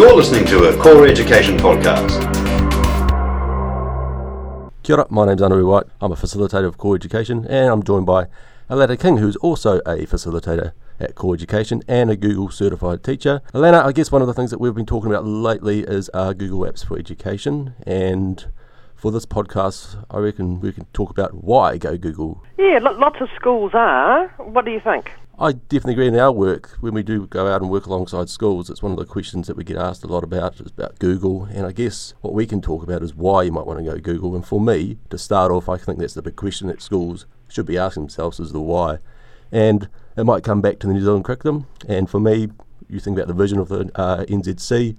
You're listening to a Core Education podcast. Kia ora, my name's Anaru White. I'm a facilitator of Core Education and I'm joined by Alana King, who's also a facilitator at Core Education and a Google certified teacher. Alana, I guess one of the things that we've been talking about lately is uh, Google Apps for Education and for this podcast, I reckon we can talk about why go Google. Yeah, lots of schools are. What do you think? I definitely agree in our work, when we do go out and work alongside schools, it's one of the questions that we get asked a lot about is about Google. And I guess what we can talk about is why you might want to go Google. And for me, to start off, I think that's the big question that schools should be asking themselves is the why. And it might come back to the New Zealand curriculum. And for me, you think about the vision of the uh, NZC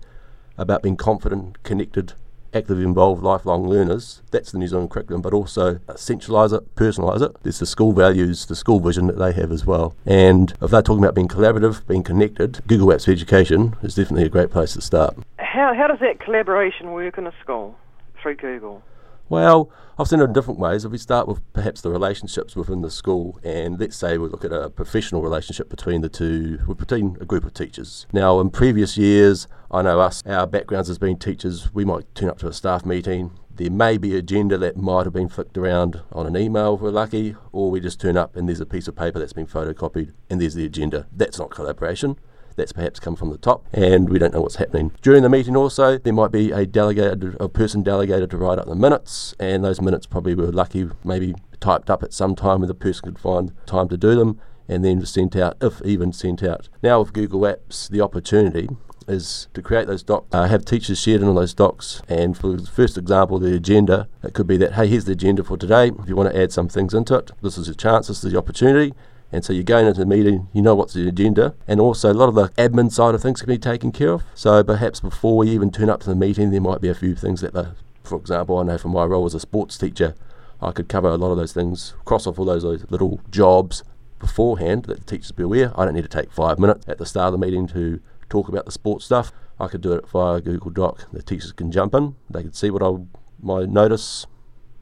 about being confident, connected, actively involved lifelong learners. That's the New Zealand curriculum, but also uh, centralise it, personalise it. There's the school values, the school vision that they have as well. And if they're talking about being collaborative, being connected, Google Apps for Education is definitely a great place to start. How, how does that collaboration work in a school through Google? Well, I've seen it in different ways. If we start with perhaps the relationships within the school, and let's say we look at a professional relationship between the two, between a group of teachers. Now, in previous years, I know us, our backgrounds as being teachers, we might turn up to a staff meeting. There may be agenda that might have been flicked around on an email if we're lucky, or we just turn up and there's a piece of paper that's been photocopied and there's the agenda. That's not collaboration that's perhaps come from the top, and we don't know what's happening. During the meeting, also, there might be a delegated, a person delegated to write up the minutes, and those minutes probably were lucky, maybe typed up at some time where the person could find time to do them, and then sent out, if even sent out. Now with Google Apps, the opportunity is to create those docs, uh, have teachers shared in on those docs, and for the first example, the agenda, it could be that, hey, here's the agenda for today. If you want to add some things into it, this is your chance, this is the opportunity. And so you're going into the meeting, you know what's the agenda, and also a lot of the admin side of things can be taken care of. So perhaps before we even turn up to the meeting, there might be a few things that, the, for example, I know from my role as a sports teacher, I could cover a lot of those things, cross off all those, those little jobs beforehand that the teachers be aware. I don't need to take five minutes at the start of the meeting to talk about the sports stuff. I could do it via Google Doc. The teachers can jump in, they can see what I my notice,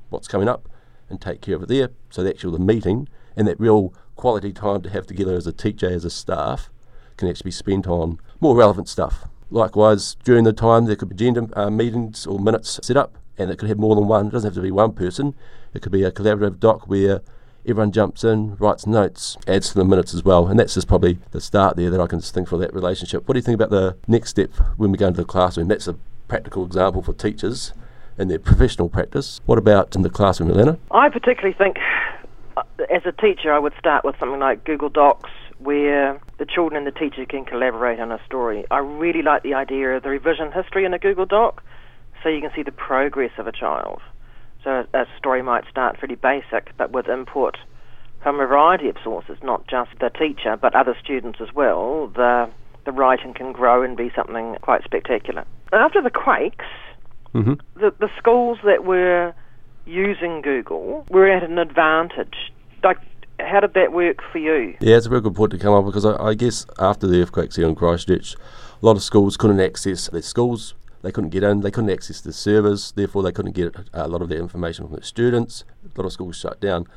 what's coming up, and take care of it there. So the actual the meeting and that real quality time to have together as a teacher, as a staff, can actually be spent on more relevant stuff. Likewise, during the time there could be agenda uh, meetings or minutes set up, and it could have more than one. It doesn't have to be one person. It could be a collaborative doc where everyone jumps in, writes notes, adds to the minutes as well. And that's just probably the start there that I can just think for that relationship. What do you think about the next step when we go into the classroom? That's a practical example for teachers in their professional practice. What about in the classroom, Elena? I particularly think as a teacher, I would start with something like Google Docs, where the children and the teacher can collaborate on a story. I really like the idea of the revision history in a Google Doc, so you can see the progress of a child. So a story might start pretty basic, but with input from a variety of sources, not just the teacher, but other students as well. The the writing can grow and be something quite spectacular. After the quakes, mm-hmm. the the schools that were using Google, we're at an advantage. Like, how did that work for you? Yeah, it's a very good point to come up because I, I guess after the earthquakes here in Christchurch, a lot of schools couldn't access their schools. They couldn't get in. They couldn't access the servers. Therefore, they couldn't get a lot of their information from the students. A lot of schools shut down.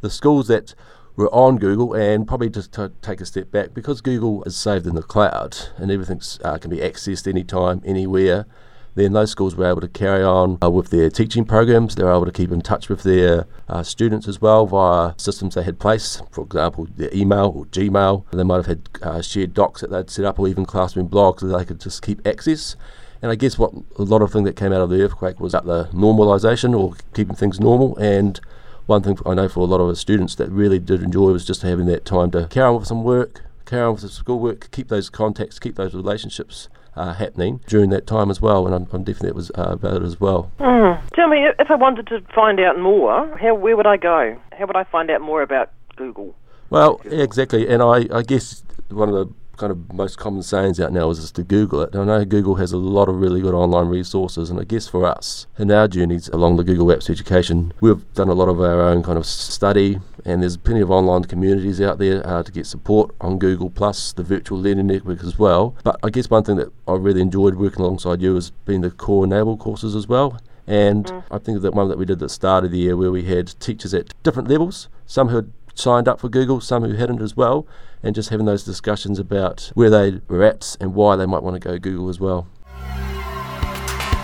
The schools that were on Google and probably just to take a step back because Google is saved in the cloud and everything uh, can be accessed anytime, anywhere then those schools were able to carry on uh, with their teaching programs. They were able to keep in touch with their uh, students as well via systems they had placed, for example, their email or Gmail. They might have had uh, shared docs that they'd set up or even classroom blogs that they could just keep access. And I guess what a lot of thing that came out of the earthquake was that the normalisation or keeping things normal. And one thing I know for a lot of our students that really did enjoy was just having that time to carry on with some work, carry on with the schoolwork, keep those contacts, keep those relationships uh, happening during that time as well, and I'm, I'm definitely it was uh, valid as well. Mm. Tell me, if I wanted to find out more, how where would I go? How would I find out more about Google? Well, Google. exactly, and I, I guess one of the kind of most common sayings out now is just to Google it. I know Google has a lot of really good online resources, and I guess for us in our journeys along the Google Apps education, we've done a lot of our own kind of study, and there's plenty of online communities out there uh, to get support on Google Plus, the virtual learning network as well. But I guess one thing that I really enjoyed working alongside you has been the core enable courses as well. And mm. I think that one that we did at the start of the year where we had teachers at different levels, some who had signed up for Google, some who hadn't as well, and just having those discussions about where they were at and why they might want to go Google as well.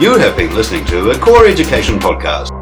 You have been listening to a Core Education Podcast.